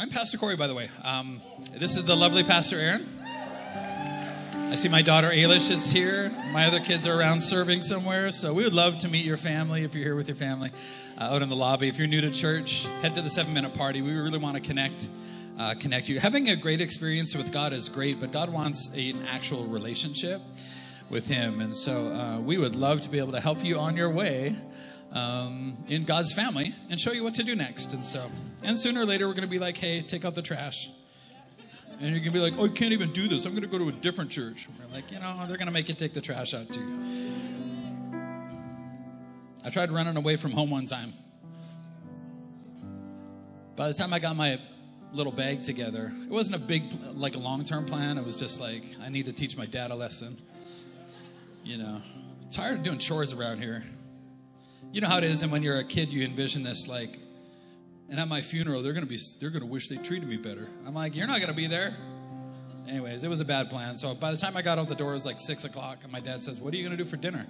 I'm Pastor Corey, by the way. Um, this is the lovely Pastor Aaron. I see my daughter Ailish is here. My other kids are around serving somewhere. So we would love to meet your family if you're here with your family uh, out in the lobby. If you're new to church, head to the seven minute party. We really want to connect. Uh, connect you. Having a great experience with God is great, but God wants a, an actual relationship with Him. And so uh, we would love to be able to help you on your way um, in God's family and show you what to do next. And so, and sooner or later, we're going to be like, hey, take out the trash. And you're going to be like, oh, I can't even do this. I'm going to go to a different church. We're like, you know, they're going to make you take the trash out too. I tried running away from home one time. By the time I got my little bag together, it wasn't a big, like a long term plan. It was just like, I need to teach my dad a lesson. You know, tired of doing chores around here. You know how it is, and when you're a kid, you envision this like, and at my funeral, they're gonna be, they're gonna wish they treated me better. I'm like, you're not gonna be there. Anyways, it was a bad plan. So by the time I got out the door, it was like six o'clock, and my dad says, "What are you gonna do for dinner?"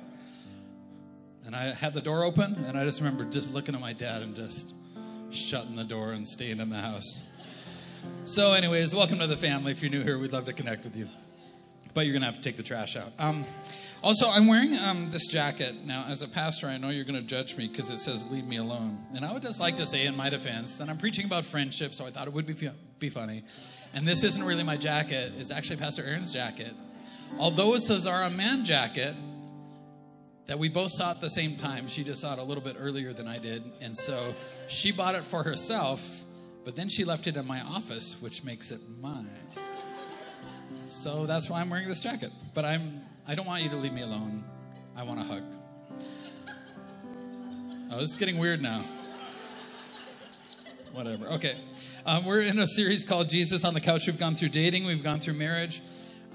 And I had the door open, and I just remember just looking at my dad and just shutting the door and staying in the house. So, anyways, welcome to the family. If you're new here, we'd love to connect with you. But you're gonna have to take the trash out. Um, also, I'm wearing um, this jacket. Now, as a pastor, I know you're going to judge me because it says, Leave me alone. And I would just like to say, in my defense, that I'm preaching about friendship, so I thought it would be, be funny. And this isn't really my jacket, it's actually Pastor Aaron's jacket. Although it says our man jacket that we both saw at the same time, she just saw it a little bit earlier than I did. And so she bought it for herself, but then she left it in my office, which makes it mine. So that's why I'm wearing this jacket. But I'm I don't want you to leave me alone. I want a hug. Oh, this is getting weird now. Whatever. Okay. Um, we're in a series called Jesus on the Couch. We've gone through dating, we've gone through marriage.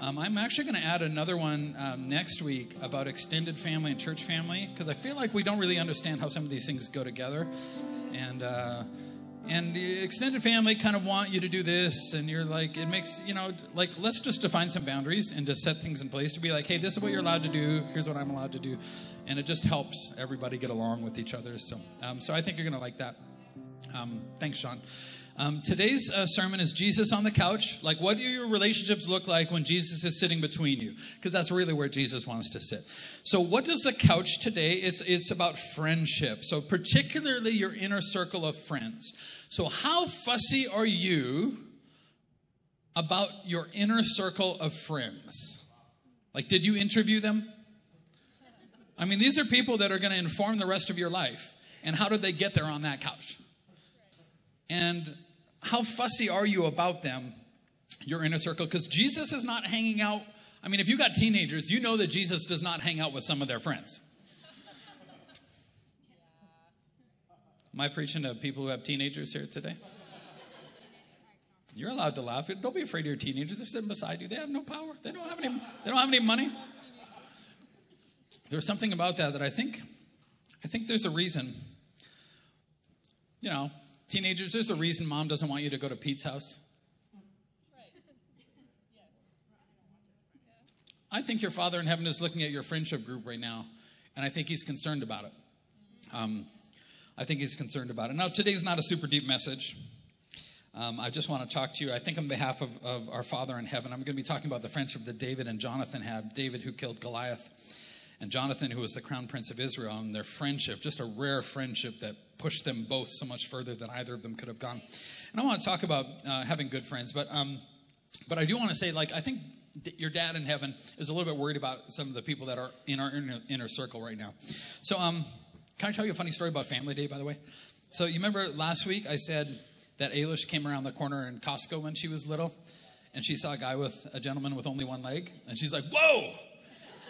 Um, I'm actually going to add another one um, next week about extended family and church family because I feel like we don't really understand how some of these things go together. And, uh, and the extended family kind of want you to do this and you're like it makes you know like let's just define some boundaries and just set things in place to be like hey this is what you're allowed to do here's what i'm allowed to do. And it just helps everybody get along with each other so um, so i think you're to like that um, thanks sean um, today's uh, sermon is Jesus on the couch. Like, what do your relationships look like when Jesus is sitting between you? Because that's really where Jesus wants to sit. So, what does the couch today? It's it's about friendship. So, particularly your inner circle of friends. So, how fussy are you about your inner circle of friends? Like, did you interview them? I mean, these are people that are going to inform the rest of your life. And how did they get there on that couch? And how fussy are you about them, your inner circle? Because Jesus is not hanging out. I mean, if you got teenagers, you know that Jesus does not hang out with some of their friends. Am I preaching to people who have teenagers here today? You're allowed to laugh. Don't be afraid of your teenagers. They're sitting beside you. They have no power. They don't have any. They don't have any money. There's something about that that I think. I think there's a reason. You know, Teenagers, there's a reason mom doesn't want you to go to Pete's house. I think your Father in heaven is looking at your friendship group right now, and I think he's concerned about it. Um, I think he's concerned about it. Now, today's not a super deep message. Um, I just want to talk to you. I think on behalf of, of our Father in heaven, I'm going to be talking about the friendship that David and Jonathan had. David, who killed Goliath, and Jonathan, who was the crown prince of Israel, and their friendship, just a rare friendship that pushed them both so much further than either of them could have gone. And I want to talk about uh, having good friends, but um, but I do want to say, like, I think your dad in heaven is a little bit worried about some of the people that are in our inner, inner circle right now. So, um, can I tell you a funny story about Family Day, by the way? So, you remember last week I said that Ailish came around the corner in Costco when she was little, and she saw a guy with a gentleman with only one leg, and she's like, "Whoa!"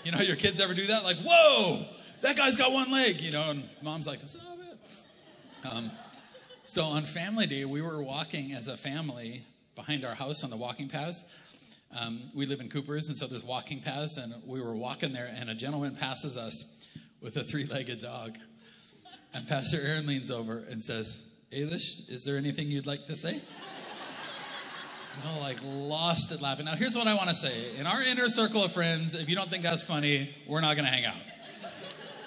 You know, your kids ever do that? Like, "Whoa, that guy's got one leg," you know, and mom's like, "Stop it." Um, so on Family Day, we were walking as a family behind our house on the walking paths. Um, we live in Coopers, and so there's walking paths, and we were walking there, and a gentleman passes us with a three-legged dog. And Pastor Aaron leans over and says, Ailish, is there anything you'd like to say? No, like lost it laughing. Now, here's what I want to say. In our inner circle of friends, if you don't think that's funny, we're not going to hang out.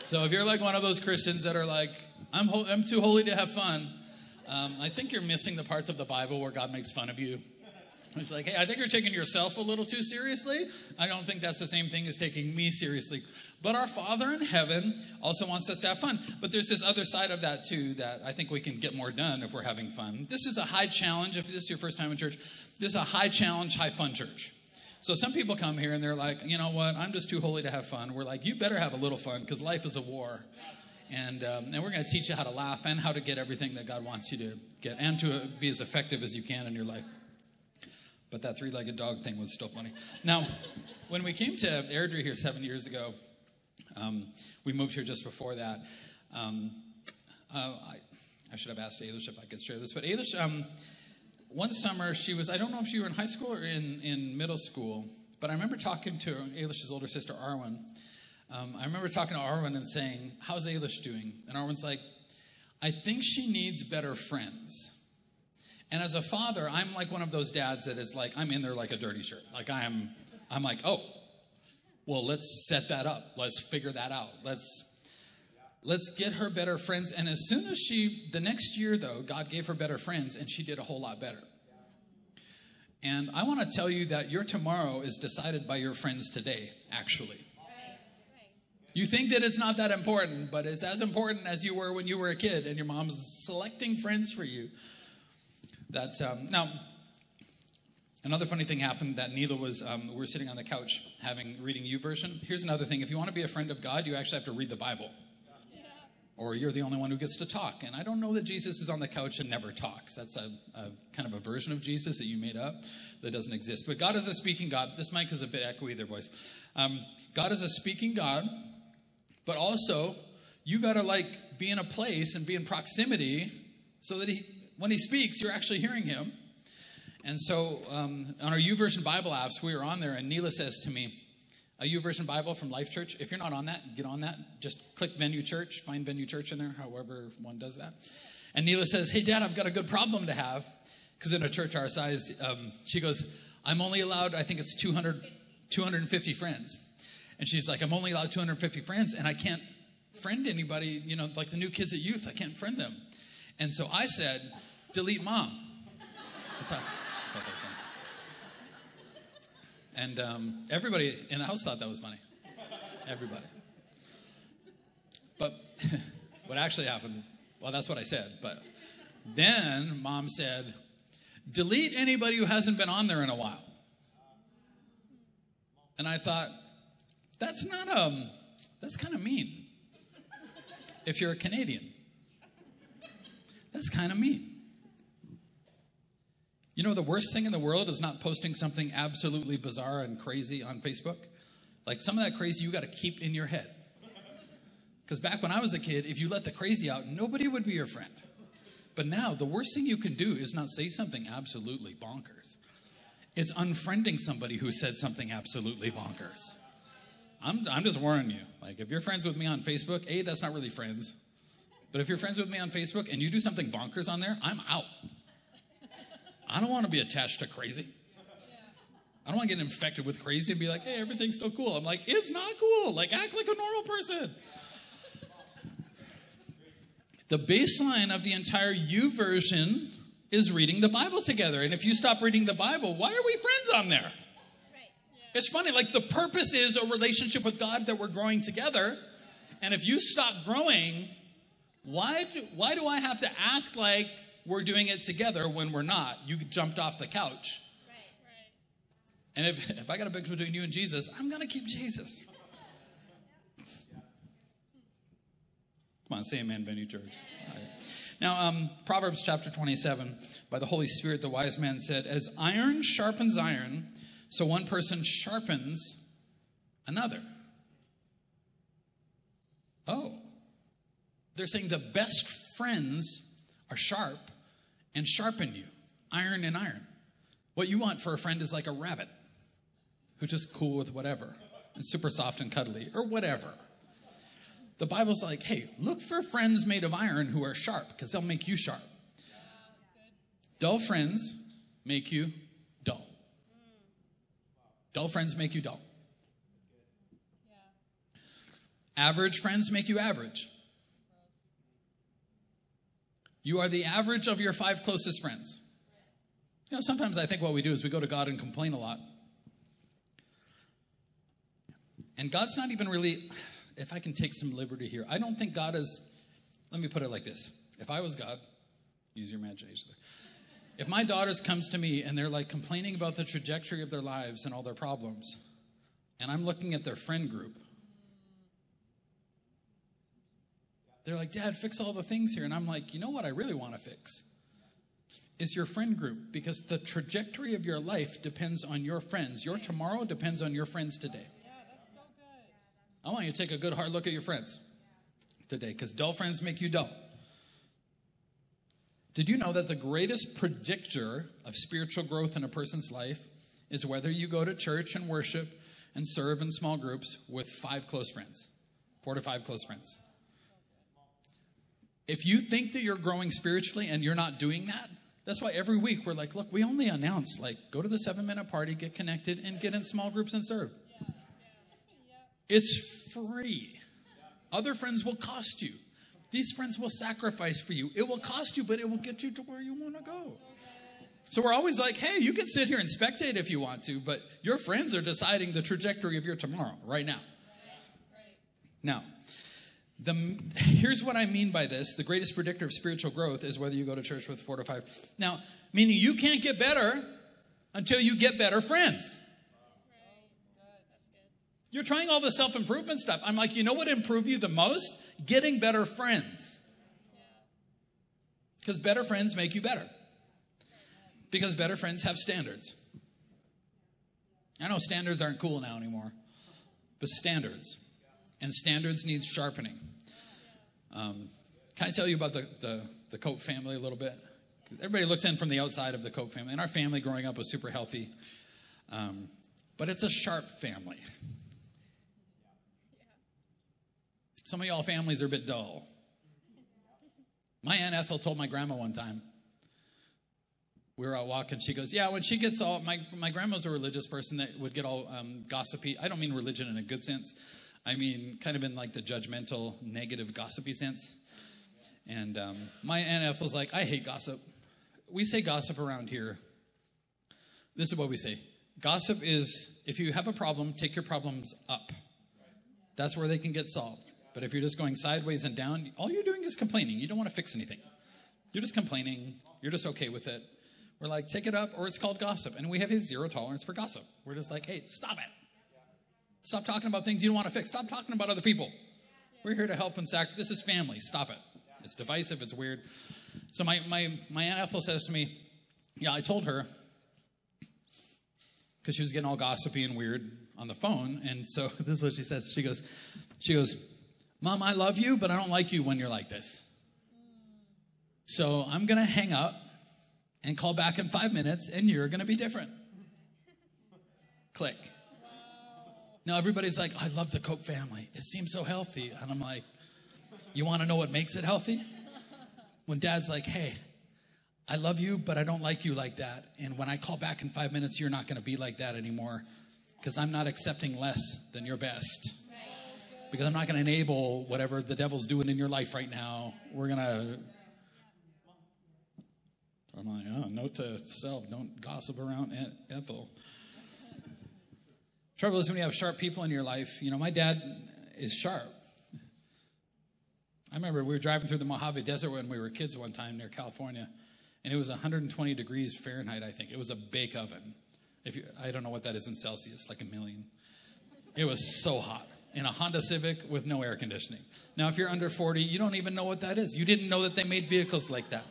So if you're like one of those Christians that are like, I'm, ho- I'm too holy to have fun, Um, I think you're missing the parts of the Bible where God makes fun of you. It's like, hey, I think you're taking yourself a little too seriously. I don't think that's the same thing as taking me seriously. But our Father in heaven also wants us to have fun. But there's this other side of that too that I think we can get more done if we're having fun. This is a high challenge. If this is your first time in church, this is a high challenge, high fun church. So some people come here and they're like, you know what? I'm just too holy to have fun. We're like, you better have a little fun because life is a war. And, um, and we're going to teach you how to laugh and how to get everything that God wants you to get and to be as effective as you can in your life. But that three legged dog thing was still funny. Now, when we came to Airdrie here seven years ago, um, we moved here just before that. Um, uh, I, I, should have asked Ailish if I could share this, but Ailish, um, one summer she was, I don't know if you were in high school or in, in middle school, but I remember talking to Ailish's older sister, Arwen. Um, I remember talking to Arwen and saying, How's Ailish doing? And Arwen's like, I think she needs better friends. And as a father, I'm like one of those dads that is like, I'm in there like a dirty shirt. Like I am, I'm like, oh, well, let's set that up. Let's figure that out. Let's let's get her better friends. And as soon as she, the next year though, God gave her better friends, and she did a whole lot better. And I want to tell you that your tomorrow is decided by your friends today, actually. You think that it's not that important, but it's as important as you were when you were a kid and your mom's selecting friends for you that um, now another funny thing happened that Neela was um, we are sitting on the couch having reading YouVersion. Here's another thing: if you want to be a friend of God, you actually have to read the Bible. Or you're the only one who gets to talk. And I don't know that Jesus is on the couch and never talks. That's a, a kind of a version of Jesus that you made up that doesn't exist. But God is a speaking God. This mic is a bit echoey there, boys. Um, God is a speaking God, but also you got to like be in a place and be in proximity so that he when he speaks, you're actually hearing him. And so um, on our YouVersion Bible apps, we were on there, and Neela says to me, a YouVersion Bible from Life Church. If you're not on that, get on that. Just click Venue Church, find Venue Church in there, however one does that. And Neela says, Hey, Dad, I've got a good problem to have. Because in a church our size, um, she goes, I'm only allowed, I think it's 200, 250 friends. And she's like, I'm only allowed 250 friends, and I can't friend anybody, you know, like the new kids at youth, I can't friend them. And so I said, delete mom. That's how, that's how and um, everybody in the house thought that was funny. Everybody. But what actually happened, well, that's what I said. But then mom said, delete anybody who hasn't been on there in a while. And I thought, that's not, um, that's kind of mean. If you're a Canadian, that's kind of mean. You know, the worst thing in the world is not posting something absolutely bizarre and crazy on Facebook. Like some of that crazy you got to keep in your head. Because back when I was a kid, if you let the crazy out, nobody would be your friend. But now, the worst thing you can do is not say something absolutely bonkers. It's unfriending somebody who said something absolutely bonkers. I'm, I'm just warning you. Like, if you're friends with me on Facebook, A, that's not really friends. But if you're friends with me on Facebook and you do something bonkers on there, I'm out. I don't want to be attached to crazy. I don't want to get infected with crazy and be like, hey, everything's still cool. I'm like, it's not cool. Like, act like a normal person. The baseline of the entire YouVersion is reading the Bible together. And if you stop reading the Bible, why are we friends on there? It's funny, like the purpose is a relationship with God that we're growing together. And if you stop growing, why do, why do I have to act like we're doing it together when we're not. You jumped off the couch. Right, right. And if, if I got a big between you and Jesus, I'm going to keep Jesus. Come on, say amen, Venue Church. Right. Now, um, Proverbs chapter 27, by the Holy Spirit, the wise man said, As iron sharpens iron, so one person sharpens another. Oh. They're saying the best friends are sharp and sharpen you, iron and iron. What you want for a friend is like a rabbit who's just cool with whatever and super soft and cuddly or whatever. The Bible's like, hey, look for friends made of iron who are sharp because they'll make you sharp. Dull friends make you dull. Dull friends make you dull. Average friends make you average. You are the average of your five closest friends. You know, sometimes I think what we do is we go to God and complain a lot. And God's not even really, if I can take some liberty here, I don't think God is, let me put it like this. If I was God, use your imagination. If my daughters comes to me and they're like complaining about the trajectory of their lives and all their problems, and I'm looking at their friend group, they're like, Dad, fix all the things here. And I'm like, you know what I really want to fix? Is your friend group because the trajectory of your life depends on your friends. Your tomorrow depends on your friends today. Yeah, that's so good. I want you to take a good hard look at your friends today because dull friends make you dull. Did you know that the greatest predictor of spiritual growth in a person's life is whether you go to church and worship and serve in small groups with five close friends, four to five close friends? If you think that you're growing spiritually and you're not doing that, that's why every week we're like, look, we only announce like go to the seven minute party, get connected, and get in small groups and serve. It's free. Other friends will cost you. These friends will sacrifice for you. It will cost you, but it will get you to where you want to go. So we're always like, hey, you can sit here and spectate if you want to, but your friends are deciding the trajectory of your tomorrow right now. Now, the, here's what I mean by this the greatest predictor of spiritual growth is whether you go to church with four to five. Now, meaning you can't get better until you get better friends. You're trying all the self improvement stuff. I'm like, you know what improve you the most? Getting better friends. Because better friends make you better. Because better friends have standards. I know standards aren't cool now anymore, but standards. And standards needs sharpening. Um, can I tell you about the, the, the Kope family a little bit? Everybody looks in from the outside of the Kope family, and our family growing up was super healthy. Um, but it's a sharp family. Some of y'all families are a bit dull. My Aunt Ethel told my grandma one time, we were out walking. She goes, "Yeah, when she gets all my my grandma's a religious person that would get all um, gossipy. I don't mean religion in a good sense. I mean kind of in like the judgmental, negative, gossipy sense. And um, my aunt Ethel's like, I hate gossip. We say gossip around here. This is what we say: gossip is if you have a problem, take your problems up. That's where they can get solved. But if you're just going sideways and down, all you're doing is complaining. You don't want to fix anything. You're just complaining. You're just okay with it. We're like, take it up, or it's called gossip. And we have a zero tolerance for gossip. We're just like, hey, stop it. Stop talking about things you don't want to fix. Stop talking about other people. We're here to help and sacrifice. This is family. Stop it. It's divisive. It's weird. So my, my, my Aunt Ethel says to me, yeah, I told her, because she was getting all gossipy and weird on the phone. And so this is what she says. She goes, she goes, Mom, I love you, but I don't like you when you're like this. So I'm going to hang up and call back in five minutes, and you're going to be different. Click. Now everybody's like, I love the Kope family. It seems so healthy. And I'm like, you want to know what makes it healthy? When dad's like, hey, I love you, but I don't like you like that. And when I call back in five minutes, you're not going to be like that anymore because I'm not accepting less than your best. Because I'm not going to enable whatever the devil's doing in your life right now. We're going to I'm like, oh, note to self, don't gossip around Aunt Ethel. Trouble is when you have sharp people in your life, you know, my dad is sharp. I remember we were driving through the Mojave Desert when we were kids one time near California, and it was 120 degrees Fahrenheit, I think. It was a bake oven. If you, I don't know what that is in Celsius, like a million. It was so hot in a Honda Civic with no air conditioning. Now, if you're under 40, you don't even know what that is. You didn't know that they made vehicles like that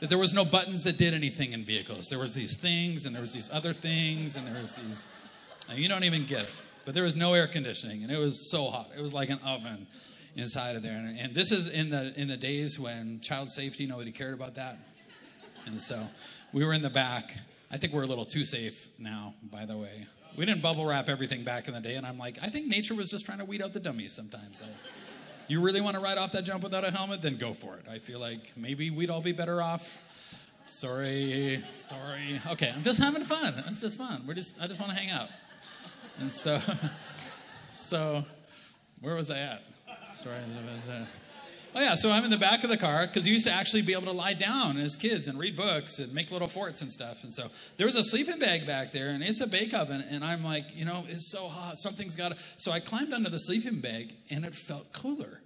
that there was no buttons that did anything in vehicles. There was these things, and there was these other things, and there was these. You don't even get it. But there was no air conditioning, and it was so hot. It was like an oven inside of there. And, and this is in the in the days when child safety nobody cared about that. And so we were in the back. I think we're a little too safe now, by the way. We didn't bubble wrap everything back in the day, and I'm like, I think nature was just trying to weed out the dummies sometimes. So you really want to ride off that jump without a helmet? Then go for it. I feel like maybe we'd all be better off. Sorry, sorry. Okay, I'm just having fun. It's just fun. We're just, I just want to hang out. And so, so, where was I at? Sorry. Oh yeah, so I'm in the back of the car because you used to actually be able to lie down as kids and read books and make little forts and stuff. And so there was a sleeping bag back there, and it's a bake oven. And I'm like, you know, it's so hot, something's got to. So I climbed under the sleeping bag, and it felt cooler.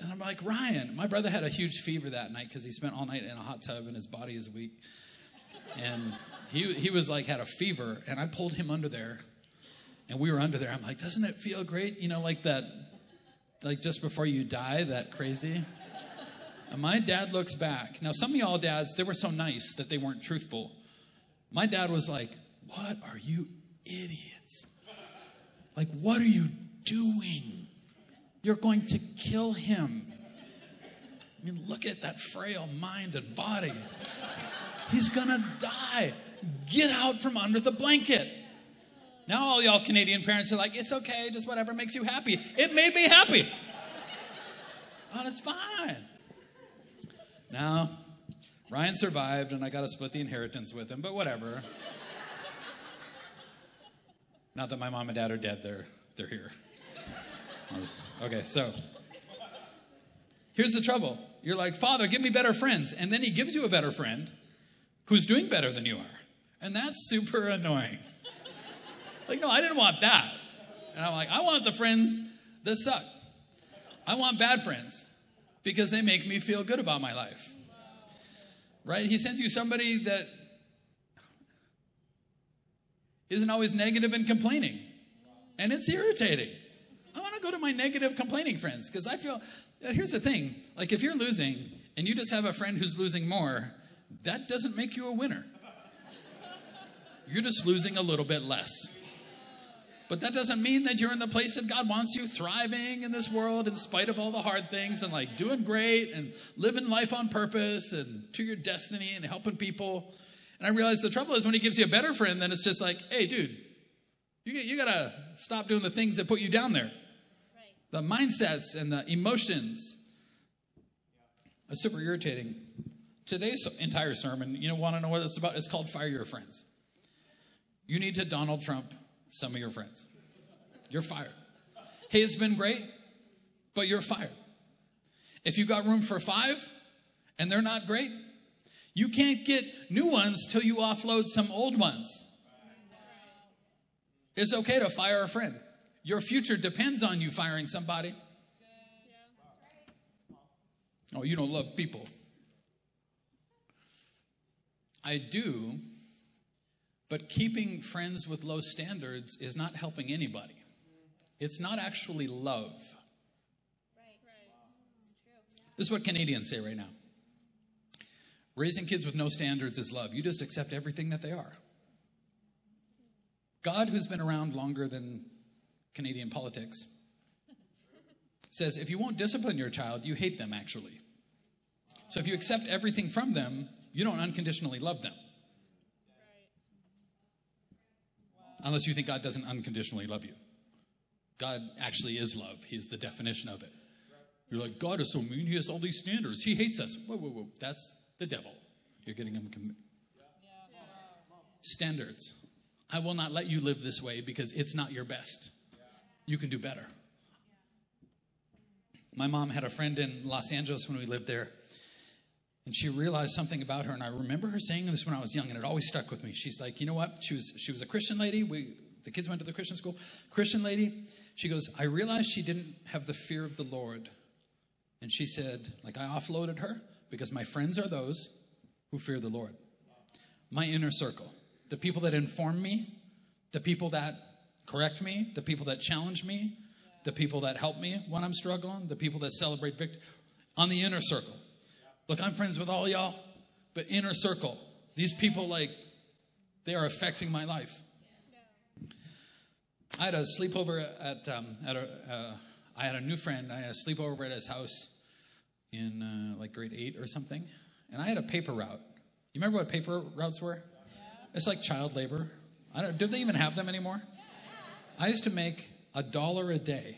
And I'm like, Ryan, my brother had a huge fever that night because he spent all night in a hot tub and his body is weak. And he he was like had a fever, and I pulled him under there, and we were under there. I'm like, doesn't it feel great? You know, like that like just before you die, that crazy. And my dad looks back. Now, some of y'all dads, they were so nice that they weren't truthful. My dad was like, What are you idiots? Like, what are you doing? You're going to kill him. I mean, look at that frail mind and body. He's gonna die. Get out from under the blanket. Now, all y'all Canadian parents are like, it's okay, just whatever makes you happy. It made me happy. Oh, it's fine. Now, Ryan survived, and I got to split the inheritance with him, but whatever. Not that my mom and dad are dead, they're, they're here. Okay, so here's the trouble. You're like, Father, give me better friends. And then he gives you a better friend who's doing better than you are. And that's super annoying. Like, no, I didn't want that. And I'm like, I want the friends that suck. I want bad friends because they make me feel good about my life. Right? He sends you somebody that isn't always negative and complaining. And it's irritating. I want to go to my negative complaining friends because I feel uh, here's the thing like if you're losing and you just have a friend who's losing more, that doesn't make you a winner. You're just losing a little bit less. But that doesn't mean that you're in the place that God wants you, thriving in this world in spite of all the hard things and like doing great and living life on purpose and to your destiny and helping people. And I realize the trouble is when He gives you a better friend, then it's just like, hey, dude, you, you got to stop doing the things that put you down there. Right. The mindsets and the emotions. It's super irritating. Today's entire sermon, you know, want to know what it's about? It's called Fire Your Friends. You need to Donald Trump some of your friends. You're fired. Hey, it's been great, but you're fired. If you got room for five and they're not great, you can't get new ones till you offload some old ones. It's okay to fire a friend. Your future depends on you firing somebody. Oh, you don't love people. I do but keeping friends with low standards is not helping anybody. It's not actually love. Right. This is what Canadians say right now. Raising kids with no standards is love. You just accept everything that they are. God, who's been around longer than Canadian politics, says if you won't discipline your child, you hate them actually. So if you accept everything from them, you don't unconditionally love them. Unless you think God doesn't unconditionally love you. God actually is love, He's the definition of it. You're like, God is so mean, He has all these standards, He hates us. Whoa, whoa, whoa. That's the devil. You're getting him. Com- standards. I will not let you live this way because it's not your best. You can do better. My mom had a friend in Los Angeles when we lived there and she realized something about her and i remember her saying this when i was young and it always stuck with me. She's like you know what? She was she was a christian lady. We the kids went to the christian school. Christian lady. She goes i realized she didn't have the fear of the lord. And she said like i offloaded her because my friends are those who fear the lord. My inner circle the people that inform me the people that correct me the people that challenge me the people that help me when i'm struggling the people that celebrate victory on the inner circle Look, I'm friends with all y'all, but inner circle, these people, like, they are affecting my life. I had a sleepover at, um, at a, uh, I had a new friend. I had a sleepover at his house in uh, like grade eight or something. And I had a paper route. You remember what paper routes were? It's like child labor. I don't, do they even have them anymore? I used to make a dollar a day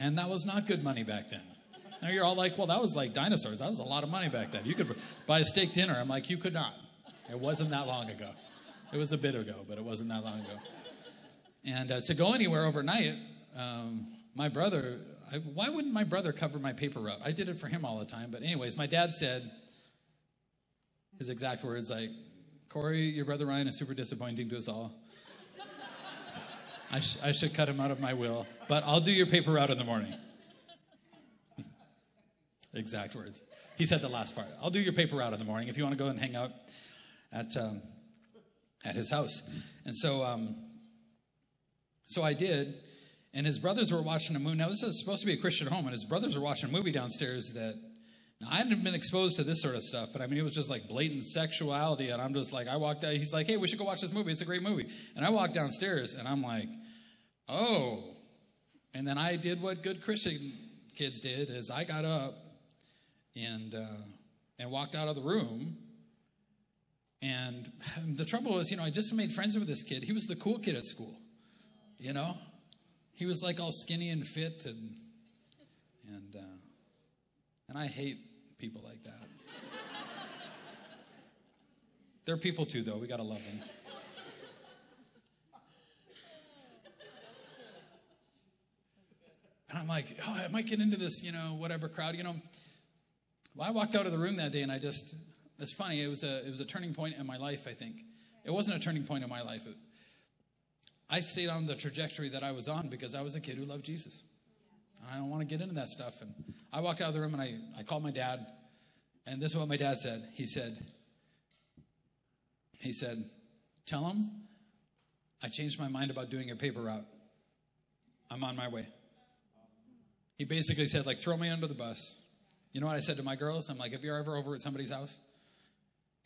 And that was not good money back then. Now you're all like, well, that was like dinosaurs. That was a lot of money back then. You could buy a steak dinner. I'm like, you could not. It wasn't that long ago. It was a bit ago, but it wasn't that long ago. And uh, to go anywhere overnight, um, my brother, I, why wouldn't my brother cover my paper route? I did it for him all the time. But, anyways, my dad said his exact words like, Corey, your brother Ryan is super disappointing to us all. I, sh- I should cut him out of my will, but I'll do your paper route in the morning. exact words. He said the last part. I'll do your paper route in the morning if you want to go and hang out at, um, at his house. And so, um, so I did. And his brothers were watching a movie. Now, this is supposed to be a Christian home, and his brothers were watching a movie downstairs that now, I hadn't been exposed to this sort of stuff, but I mean, it was just like blatant sexuality. And I'm just like, I walked out, he's like, hey, we should go watch this movie. It's a great movie. And I walked downstairs and I'm like, oh. And then I did what good Christian kids did is I got up and, uh, and walked out of the room. And the trouble was, you know, I just made friends with this kid. He was the cool kid at school, you know? He was like all skinny and fit and, and, uh, and I hate people like that. They're people too, though. We got to love them. And I'm like, oh, I might get into this, you know, whatever crowd. You know, well, I walked out of the room that day and I just, it's funny, it was a, it was a turning point in my life, I think. It wasn't a turning point in my life. It, I stayed on the trajectory that I was on because I was a kid who loved Jesus. I don't want to get into that stuff. And I walked out of the room and I, I called my dad. And this is what my dad said. He said, he said, tell him I changed my mind about doing your paper route. I'm on my way. He basically said, like, throw me under the bus. You know what I said to my girls? I'm like, if you're ever over at somebody's house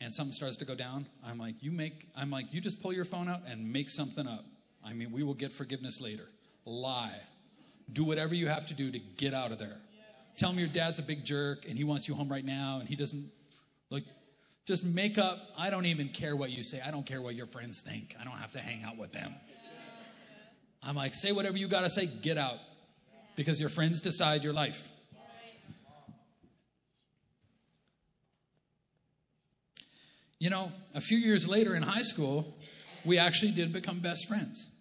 and something starts to go down, I'm like, you make, I'm like, you just pull your phone out and make something up. I mean, we will get forgiveness later. Lie. Do whatever you have to do to get out of there. Tell him your dad's a big jerk and he wants you home right now and he doesn't, like, just make up. I don't even care what you say. I don't care what your friends think. I don't have to hang out with them. I'm like, say whatever you got to say, get out. Because your friends decide your life. You know, a few years later in high school, we actually did become best friends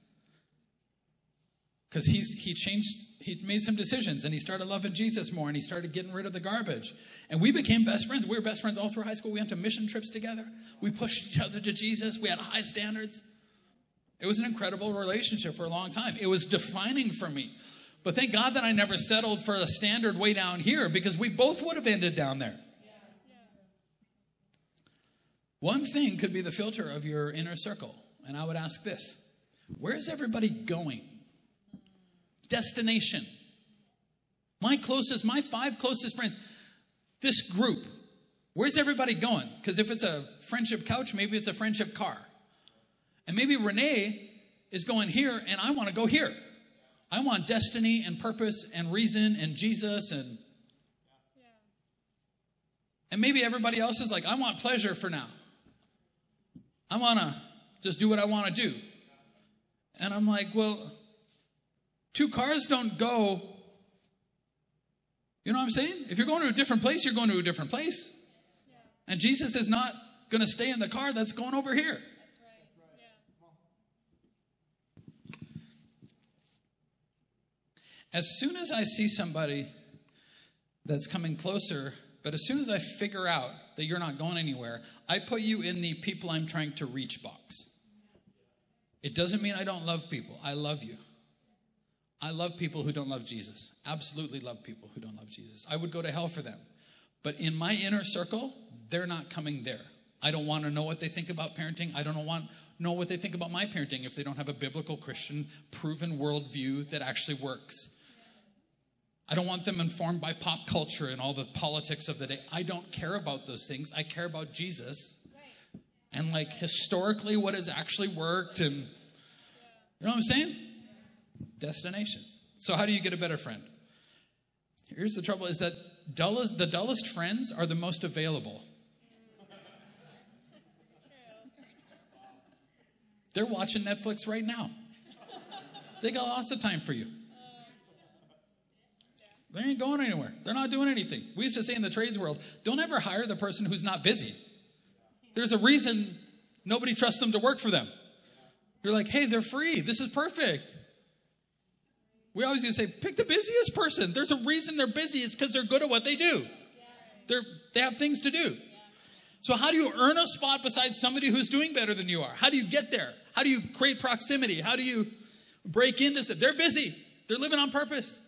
because he's he changed he made some decisions and he started loving jesus more and he started getting rid of the garbage. And we became best friends. We were best friends all through high school. We went to mission trips together. We pushed each other to jesus. We had high standards. It was an incredible relationship for a long time. It was defining for me. But thank god that i never settled for a standard way down here because we both would have ended down there. One thing could be the filter of your inner circle. And i would ask this. Where's everybody going destination. My closest, my five closest friends, this group, where's everybody going? Because if it's a friendship couch, maybe it's a friendship car. And maybe Renee is going here and I want to go here. I want destiny and purpose and reason and Jesus and and maybe everybody else is like, I want pleasure for now. I want to just do what I want to do. And I'm like, well, Two cars don't go. You know what I'm saying? If you're going to a different place, you're going to a different place. And Jesus is not going to stay in the car that's going over here. As soon as I see somebody that's coming closer, but as soon as I figure out that you're not going anywhere, I put you in the people I'm trying to reach box. It doesn't mean I don't love people. I love you. I love people who don't love Jesus. Absolutely love people who don't love Jesus. I would go to hell for them. But in my inner circle, they're not coming there. I don't want to know what they think about parenting. I don't want know what they think about my parenting if they don't have a biblical Christian proven worldview that actually works. I don't want them informed by pop culture and all the politics of the day. I don't care about those things. I care about Jesus and like historically what has actually worked and you know what I'm saying? Destination. So, how do you get a better friend? Here's the trouble is that dullest, the dullest friends are the most available. They're watching Netflix right now. They got lots of time for you. They ain't going anywhere. They're not doing anything. We used to say in the trades world, don't ever hire the person who's not busy. There's a reason nobody trusts them to work for them. You're like, hey, they're free. This is perfect. We always used to say, pick the busiest person. There's a reason they're busy. It's because they're good at what they do. They're, they have things to do. So, how do you earn a spot beside somebody who's doing better than you are? How do you get there? How do you create proximity? How do you break into stuff? They're busy, they're living on purpose.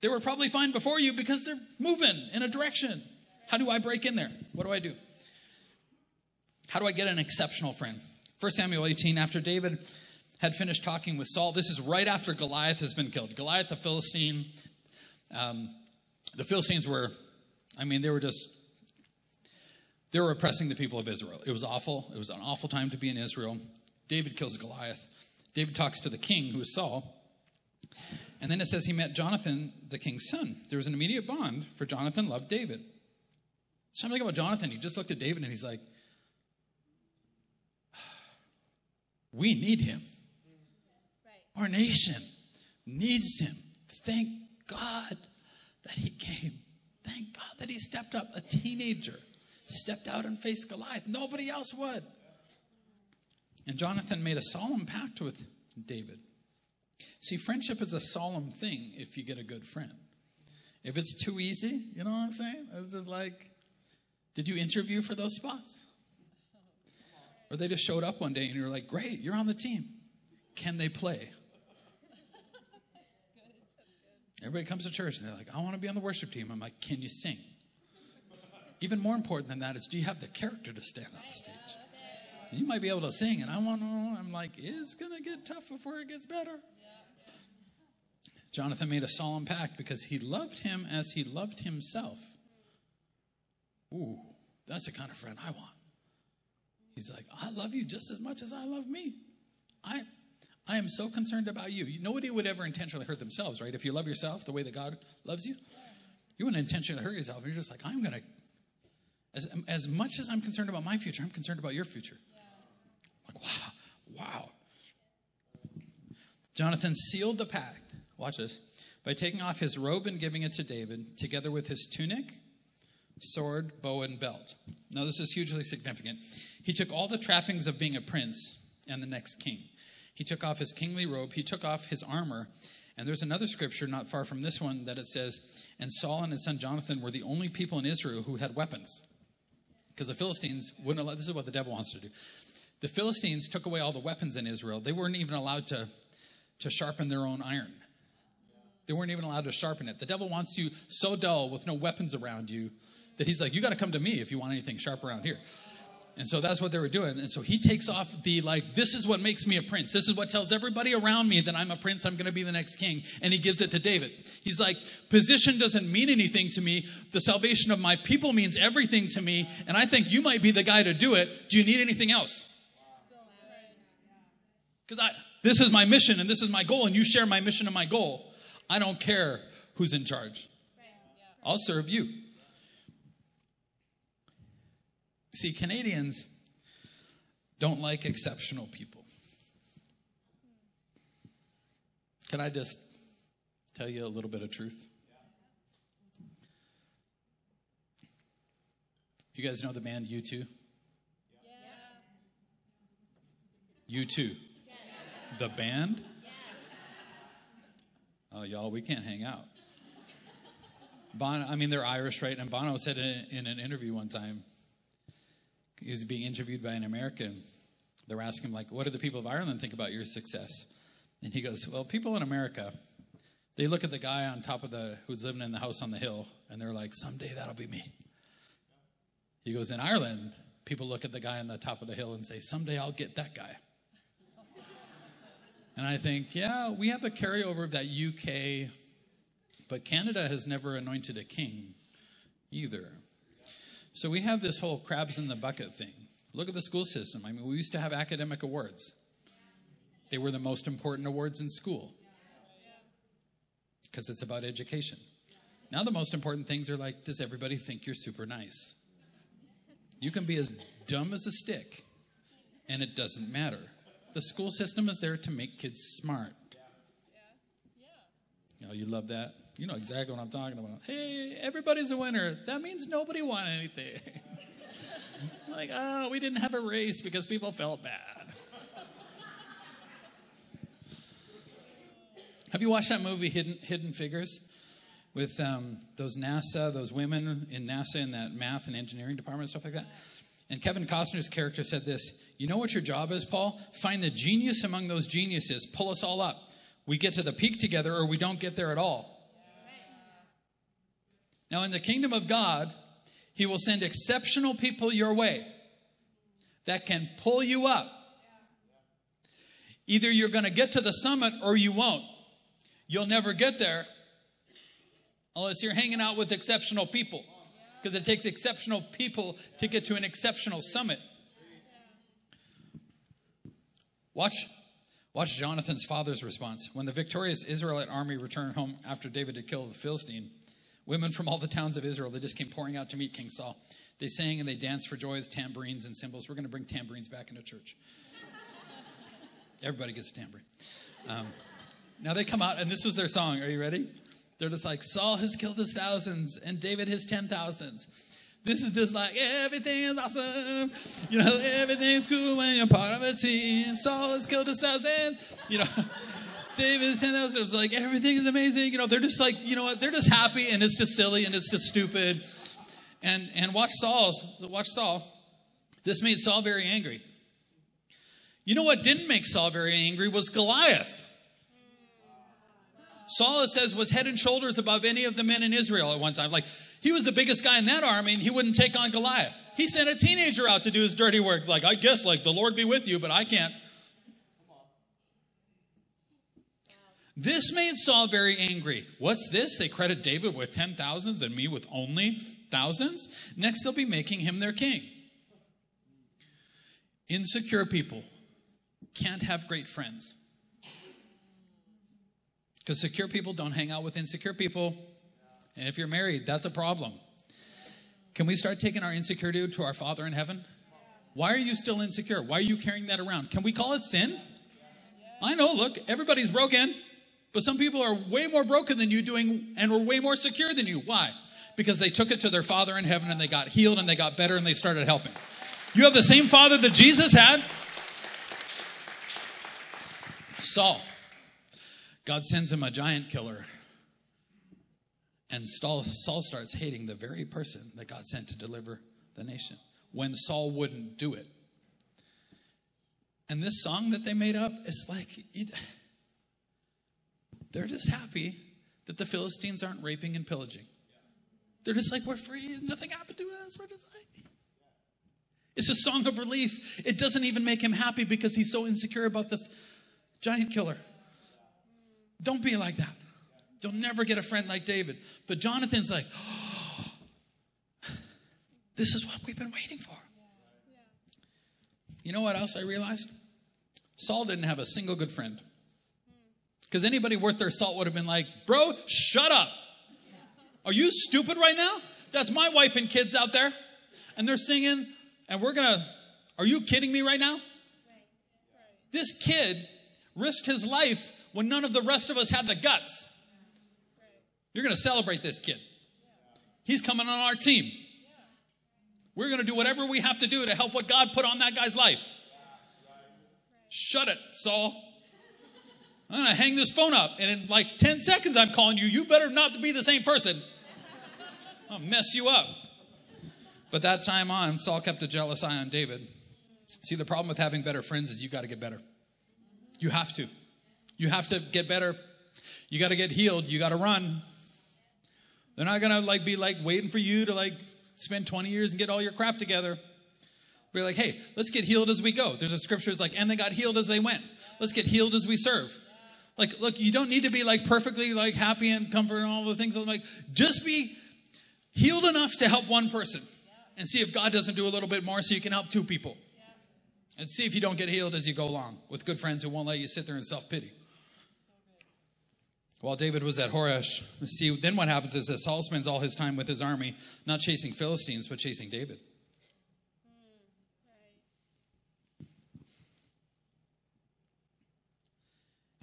They were probably fine before you because they're moving in a direction. How do I break in there? What do I do? How do I get an exceptional friend? 1 Samuel 18, after David had finished talking with Saul, this is right after Goliath has been killed. Goliath, the Philistine, um, the Philistines were, I mean, they were just, they were oppressing the people of Israel. It was awful. It was an awful time to be in Israel. David kills Goliath. David talks to the king, who is Saul. And then it says he met Jonathan, the king's son. There was an immediate bond, for Jonathan loved David. Something about Jonathan, he just looked at David and he's like, We need him. Our nation needs him. Thank God that he came. Thank God that he stepped up. A teenager stepped out and faced Goliath. Nobody else would. And Jonathan made a solemn pact with David. See, friendship is a solemn thing if you get a good friend. If it's too easy, you know what I'm saying? It's just like, did you interview for those spots? Or they just showed up one day and you're like, great, you're on the team. Can they play? Everybody comes to church and they're like, I want to be on the worship team. I'm like, can you sing? Even more important than that is, do you have the character to stand on the stage? You might be able to sing, and I want to, I'm like, it's going to get tough before it gets better. Jonathan made a solemn pact because he loved him as he loved himself. Ooh, that's the kind of friend I want. He's like, I love you just as much as I love me. I, I am so concerned about you. Nobody would ever intentionally hurt themselves, right? If you love yourself the way that God loves you, you wouldn't intentionally hurt yourself. You're just like, I'm going to, as, as much as I'm concerned about my future, I'm concerned about your future. Like, wow, wow. Jonathan sealed the pact, watch this, by taking off his robe and giving it to David, together with his tunic, sword, bow, and belt. Now, this is hugely significant. He took all the trappings of being a prince and the next king. He took off his kingly robe, he took off his armor. And there's another scripture not far from this one that it says, And Saul and his son Jonathan were the only people in Israel who had weapons. Because the Philistines wouldn't allow, this is what the devil wants to do. The Philistines took away all the weapons in Israel. They weren't even allowed to, to sharpen their own iron. They weren't even allowed to sharpen it. The devil wants you so dull with no weapons around you that he's like, you got to come to me if you want anything sharp around here. And so that's what they were doing. And so he takes off the, like, this is what makes me a prince. This is what tells everybody around me that I'm a prince. I'm going to be the next king. And he gives it to David. He's like, position doesn't mean anything to me. The salvation of my people means everything to me. And I think you might be the guy to do it. Do you need anything else? Because I, this is my mission and this is my goal. And you share my mission and my goal. I don't care who's in charge. I'll serve you. See, Canadians don't like exceptional people. Can I just tell you a little bit of truth? You guys know the band U2? Yeah. U2. Yes. The band? Yes. Oh, y'all, we can't hang out. Bono, I mean, they're Irish, right? And Bono said in, in an interview one time, he was being interviewed by an American. They were asking him, like, what do the people of Ireland think about your success? And he goes, well, people in America, they look at the guy on top of the, who's living in the house on the hill, and they're like, someday that'll be me. He goes, in Ireland, people look at the guy on the top of the hill and say, someday I'll get that guy. and I think, yeah, we have a carryover of that UK, but Canada has never anointed a king either. So we have this whole crabs in the bucket thing. Look at the school system. I mean, we used to have academic awards, they were the most important awards in school because it's about education. Now, the most important things are like, does everybody think you're super nice? You can be as dumb as a stick, and it doesn't matter. The school system is there to make kids smart. You know, you love that? You know exactly what I'm talking about. Hey, everybody's a winner. That means nobody won anything. like, oh, we didn't have a race because people felt bad. Have you watched that movie, Hidden, Hidden Figures? With um, those NASA, those women in NASA in that math and engineering department, stuff like that. And Kevin Costner's character said this You know what your job is, Paul? Find the genius among those geniuses, pull us all up. We get to the peak together, or we don't get there at all. Now, in the kingdom of God, He will send exceptional people your way that can pull you up. Either you're going to get to the summit or you won't. You'll never get there unless you're hanging out with exceptional people because it takes exceptional people to get to an exceptional summit. Watch, watch Jonathan's father's response. When the victorious Israelite army returned home after David had killed the Philistine, women from all the towns of Israel, they just came pouring out to meet King Saul. They sang and they danced for joy with tambourines and cymbals. We're going to bring tambourines back into church. Everybody gets a tambourine. Um, now they come out, and this was their song. Are you ready? They're just like, Saul has killed his thousands, and David his ten thousands. This is just like everything is awesome. You know, everything's cool when you're part of a team. Saul has killed his thousands. You know, Ten thousand. It's like everything is amazing. You know, they're just like, you know what? They're just happy, and it's just silly, and it's just stupid. And and watch Saul. Watch Saul. This made Saul very angry. You know what didn't make Saul very angry was Goliath. Saul, it says, was head and shoulders above any of the men in Israel at one time. Like, he was the biggest guy in that army, and he wouldn't take on Goliath. He sent a teenager out to do his dirty work. Like, I guess, like, the Lord be with you, but I can't. This made Saul very angry. What's this? They credit David with ten thousands and me with only thousands? Next, they'll be making him their king. Insecure people can't have great friends. Because secure people don't hang out with insecure people. And if you're married, that's a problem. Can we start taking our insecurity to our Father in heaven? Why are you still insecure? Why are you carrying that around? Can we call it sin? I know, look, everybody's broken, but some people are way more broken than you doing and were way more secure than you. Why? Because they took it to their Father in heaven and they got healed and they got better and they started helping. You have the same Father that Jesus had. Saul. God sends him a giant killer. And Saul, starts hating the very person that God sent to deliver the nation when Saul wouldn't do it. And this song that they made up is like, it, they're just happy that the Philistines aren't raping and pillaging. They're just like, we're free, nothing happened to us. We're just like, it's a song of relief. It doesn't even make him happy because he's so insecure about this giant killer. Don't be like that. You'll never get a friend like David. But Jonathan's like, oh, this is what we've been waiting for. You know what else I realized? Saul didn't have a single good friend. Because anybody worth their salt would have been like, bro, shut up. Are you stupid right now? That's my wife and kids out there. And they're singing, and we're gonna, are you kidding me right now? This kid risked his life when none of the rest of us had the guts. You're going to celebrate this kid. He's coming on our team. We're going to do whatever we have to do to help what God put on that guy's life. Shut it, Saul. I'm going to hang this phone up, and in like 10 seconds, I'm calling you. You better not be the same person. I'll mess you up. But that time on, Saul kept a jealous eye on David. See, the problem with having better friends is you got to get better. You have to. You have to get better. You got to get healed. You got to run. They're not going to like be like waiting for you to like spend 20 years and get all your crap together. We're like, hey, let's get healed as we go. There's a scripture that's like, and they got healed as they went. Let's get healed as we serve. Like, look, you don't need to be like perfectly like happy and comfort and all the things. I'm like, just be healed enough to help one person and see if God doesn't do a little bit more so you can help two people. And see if you don't get healed as you go along with good friends who won't let you sit there in self pity. While David was at Horesh, see, then what happens is that Saul spends all his time with his army, not chasing Philistines, but chasing David.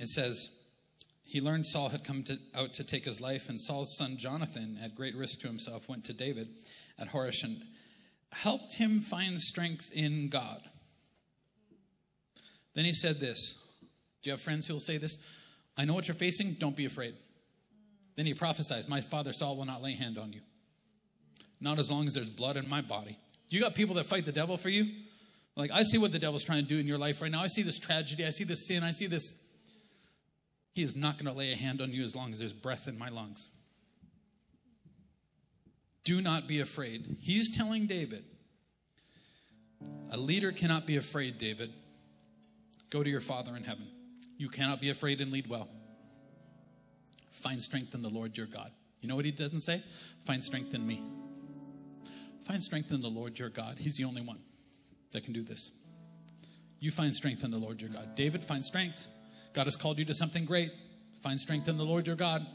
It says, he learned Saul had come to, out to take his life, and Saul's son Jonathan, at great risk to himself, went to David at Horesh and helped him find strength in God. Then he said this Do you have friends who will say this? I know what you're facing. Don't be afraid. Then he prophesies, My father Saul will not lay hand on you. Not as long as there's blood in my body. You got people that fight the devil for you? Like, I see what the devil's trying to do in your life right now. I see this tragedy. I see this sin. I see this. He is not going to lay a hand on you as long as there's breath in my lungs. Do not be afraid. He's telling David, a leader cannot be afraid, David. Go to your Father in heaven. You cannot be afraid and lead well. Find strength in the Lord your God. You know what he doesn't say? Find strength in me. Find strength in the Lord your God. He's the only one that can do this. You find strength in the Lord your God. David, find strength. God has called you to something great. Find strength in the Lord your God.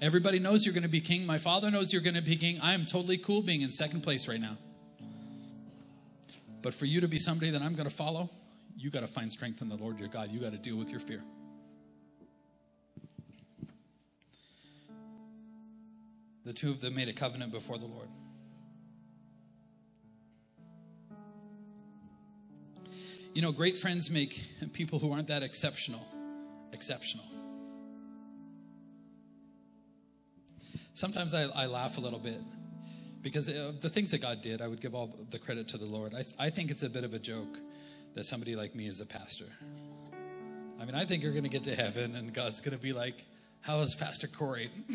Everybody knows you're going to be king. My father knows you're going to be king. I am totally cool being in second place right now. But for you to be somebody that I'm going to follow, you got to find strength in the Lord your God. You got to deal with your fear. The two of them made a covenant before the Lord. You know, great friends make people who aren't that exceptional exceptional. Sometimes I, I laugh a little bit because the things that God did, I would give all the credit to the Lord. I, th- I think it's a bit of a joke that somebody like me is a pastor. I mean, I think you're going to get to heaven and God's going to be like, How is Pastor Corey?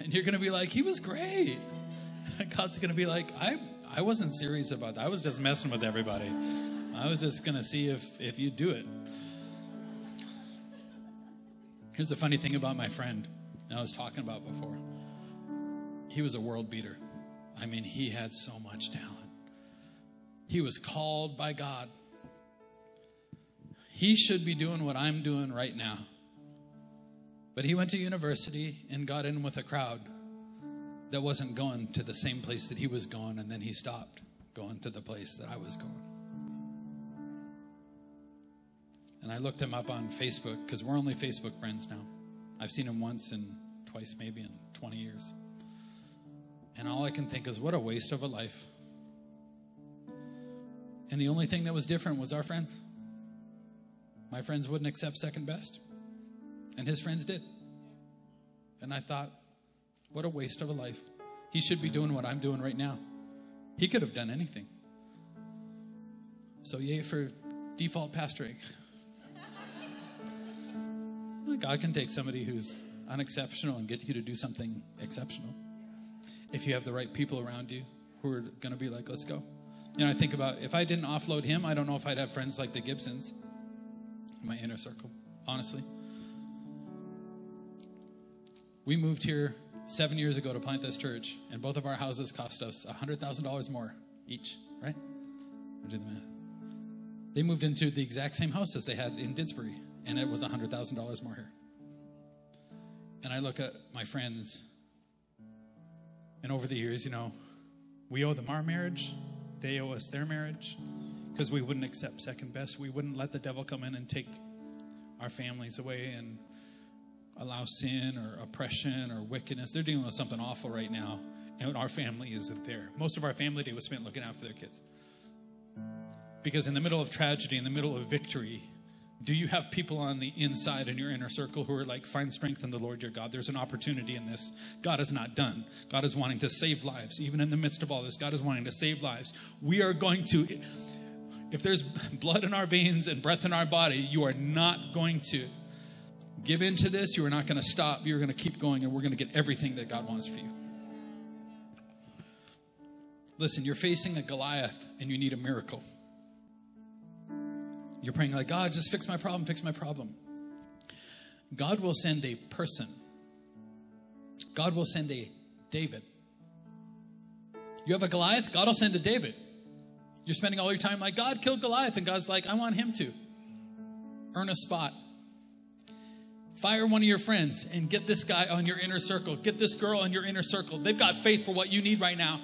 and you're going to be like, He was great. God's going to be like, I, I wasn't serious about that. I was just messing with everybody. I was just going to see if, if you do it. Here's the funny thing about my friend that I was talking about before. He was a world beater. I mean, he had so much talent. He was called by God. He should be doing what I'm doing right now. But he went to university and got in with a crowd that wasn't going to the same place that he was going, and then he stopped going to the place that I was going. And I looked him up on Facebook because we're only Facebook friends now. I've seen him once and twice, maybe in 20 years. And all I can think is, what a waste of a life. And the only thing that was different was our friends. My friends wouldn't accept second best, and his friends did. And I thought, what a waste of a life. He should be doing what I'm doing right now. He could have done anything. So, yay for default pastoring. God can take somebody who's unexceptional and get you to do something exceptional. If you have the right people around you who are going to be like, let's go. You know, I think about if I didn't offload him, I don't know if I'd have friends like the Gibsons in my inner circle, honestly. We moved here seven years ago to plant this church, and both of our houses cost us $100,000 more each, right? do the math. They moved into the exact same house as they had in Didsbury, and it was $100,000 more here. And I look at my friends, and over the years, you know, we owe them our marriage, they owe us their marriage, because we wouldn't accept second best. We wouldn't let the devil come in and take our families away and allow sin or oppression or wickedness. They're dealing with something awful right now, and our family isn't there. Most of our family day was spent looking out for their kids. Because in the middle of tragedy, in the middle of victory, do you have people on the inside in your inner circle who are like, find strength in the Lord your God? There's an opportunity in this. God is not done. God is wanting to save lives. Even in the midst of all this, God is wanting to save lives. We are going to, if there's blood in our veins and breath in our body, you are not going to give into this. You are not going to stop. You're going to keep going, and we're going to get everything that God wants for you. Listen, you're facing a Goliath and you need a miracle. You're praying like, God, just fix my problem, fix my problem. God will send a person. God will send a David. You have a Goliath, God will send a David. You're spending all your time like, God killed Goliath, and God's like, I want him to. Earn a spot. Fire one of your friends and get this guy on your inner circle. Get this girl on your inner circle. They've got faith for what you need right now.